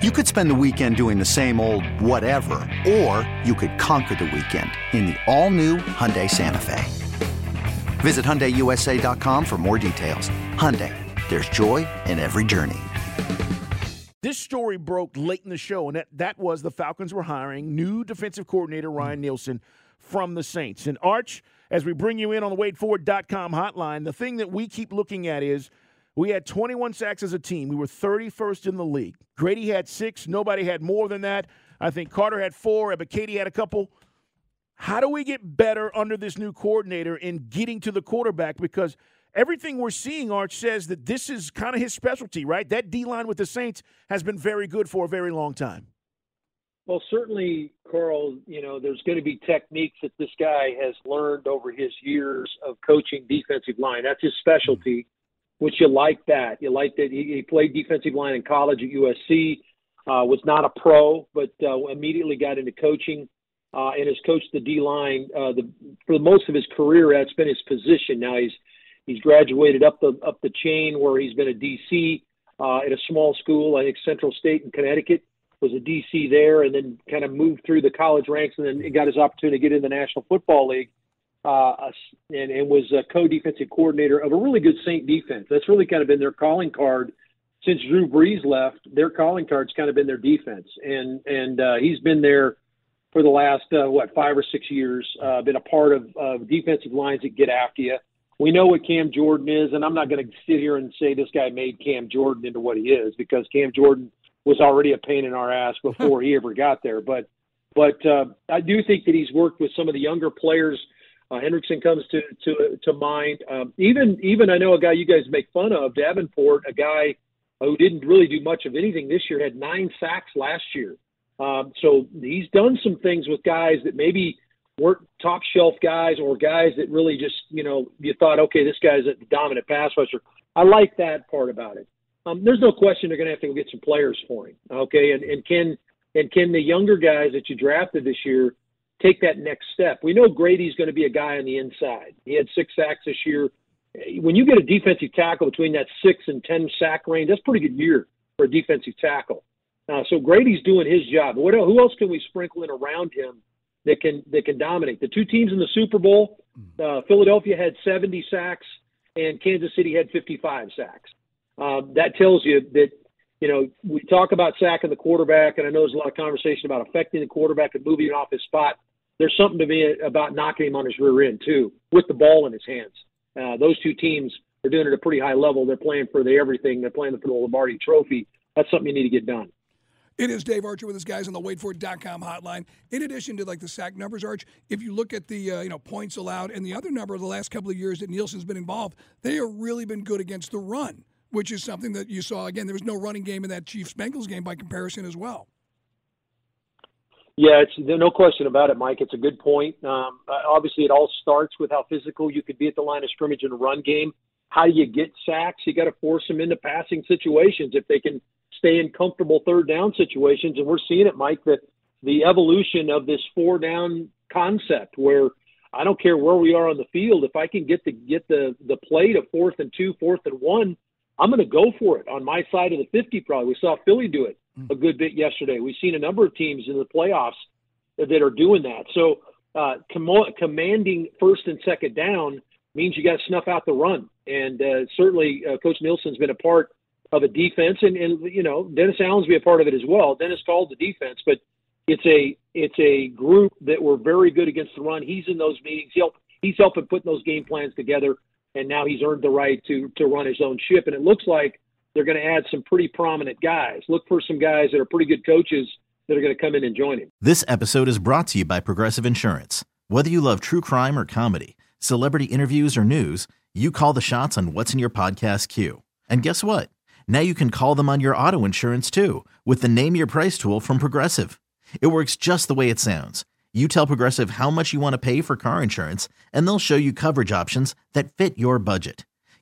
You could spend the weekend doing the same old whatever, or you could conquer the weekend in the all-new Hyundai Santa Fe. Visit HyundaiUSA.com for more details. Hyundai, there's joy in every journey. This story broke late in the show, and that, that was the Falcons were hiring new defensive coordinator Ryan Nielsen from the Saints. And Arch, as we bring you in on the WadeFord.com hotline, the thing that we keep looking at is – we had 21 sacks as a team. We were 31st in the league. Grady had six. Nobody had more than that. I think Carter had four. But Katie had a couple. How do we get better under this new coordinator in getting to the quarterback? Because everything we're seeing, Arch says that this is kind of his specialty, right? That D line with the Saints has been very good for a very long time. Well, certainly, Carl, you know, there's going to be techniques that this guy has learned over his years of coaching defensive line. That's his hmm. specialty which you like that. You like that he, he played defensive line in college at USC, uh, was not a pro, but uh, immediately got into coaching uh, and has coached the D line uh, the, for the most of his career. That's been his position. Now he's he's graduated up the up the chain where he's been a DC uh, at a small school, I think Central State in Connecticut was a DC there, and then kind of moved through the college ranks, and then got his opportunity to get in the National Football League uh, and, and was a co-defensive coordinator of a really good Saint defense. That's really kind of been their calling card since Drew Brees left. Their calling card's kind of been their defense, and and uh, he's been there for the last uh, what five or six years. Uh, been a part of, of defensive lines that get after you. We know what Cam Jordan is, and I'm not going to sit here and say this guy made Cam Jordan into what he is because Cam Jordan was already a pain in our ass before he ever got there. But but uh, I do think that he's worked with some of the younger players uh, Hendrickson comes to to to mind. Um, even even I know a guy you guys make fun of, Davenport, a guy who didn't really do much of anything this year, had nine sacks last year. Um, so he's done some things with guys that maybe weren't top shelf guys or guys that really just you know you thought, okay, this guy's a dominant pass rusher. I like that part about it. Um, there's no question they're going to have to go get some players for him. Okay, and and can and can the younger guys that you drafted this year take that next step. We know Grady's going to be a guy on the inside. He had six sacks this year. When you get a defensive tackle between that six and ten sack range, that's a pretty good year for a defensive tackle. Uh, so Grady's doing his job. What who else can we sprinkle in around him that can that can dominate? The two teams in the Super Bowl, uh, Philadelphia had 70 sacks and Kansas City had 55 sacks. Uh, that tells you that you know we talk about sacking the quarterback, and I know there's a lot of conversation about affecting the quarterback and moving it off his spot there's something to me about knocking him on his rear end too, with the ball in his hands. Uh, those two teams are doing it at a pretty high level. They're playing for the everything. They're playing for the Lombardi Trophy. That's something you need to get done. It is Dave Archer with his guys on the WadeFord.com hotline. In addition to like the sack numbers, Arch, if you look at the uh, you know points allowed and the other number of the last couple of years that Nielsen's been involved, they have really been good against the run, which is something that you saw again. There was no running game in that Chiefs Bengals game by comparison as well. Yeah, it's no question about it, Mike. It's a good point. Um, obviously, it all starts with how physical you could be at the line of scrimmage in a run game. How do you get sacks? You got to force them into passing situations if they can stay in comfortable third down situations. And we're seeing it, Mike. The the evolution of this four down concept, where I don't care where we are on the field, if I can get the get the the play to fourth and two, fourth and one, I'm going to go for it on my side of the 50. Probably we saw Philly do it a good bit yesterday. We've seen a number of teams in the playoffs that are doing that. So uh, com- commanding first and second down means you got to snuff out the run. And uh, certainly, uh, Coach Nielsen's been a part of a defense, and, and you know Dennis Allen's be a part of it as well. Dennis called the defense, but it's a it's a group that were very good against the run. He's in those meetings. He help, he's helping putting those game plans together, and now he's earned the right to to run his own ship. And it looks like they're going to add some pretty prominent guys. Look for some guys that are pretty good coaches that are going to come in and join him. This episode is brought to you by Progressive Insurance. Whether you love true crime or comedy, celebrity interviews or news, you call the shots on what's in your podcast queue. And guess what? Now you can call them on your auto insurance too with the Name Your Price tool from Progressive. It works just the way it sounds. You tell Progressive how much you want to pay for car insurance, and they'll show you coverage options that fit your budget.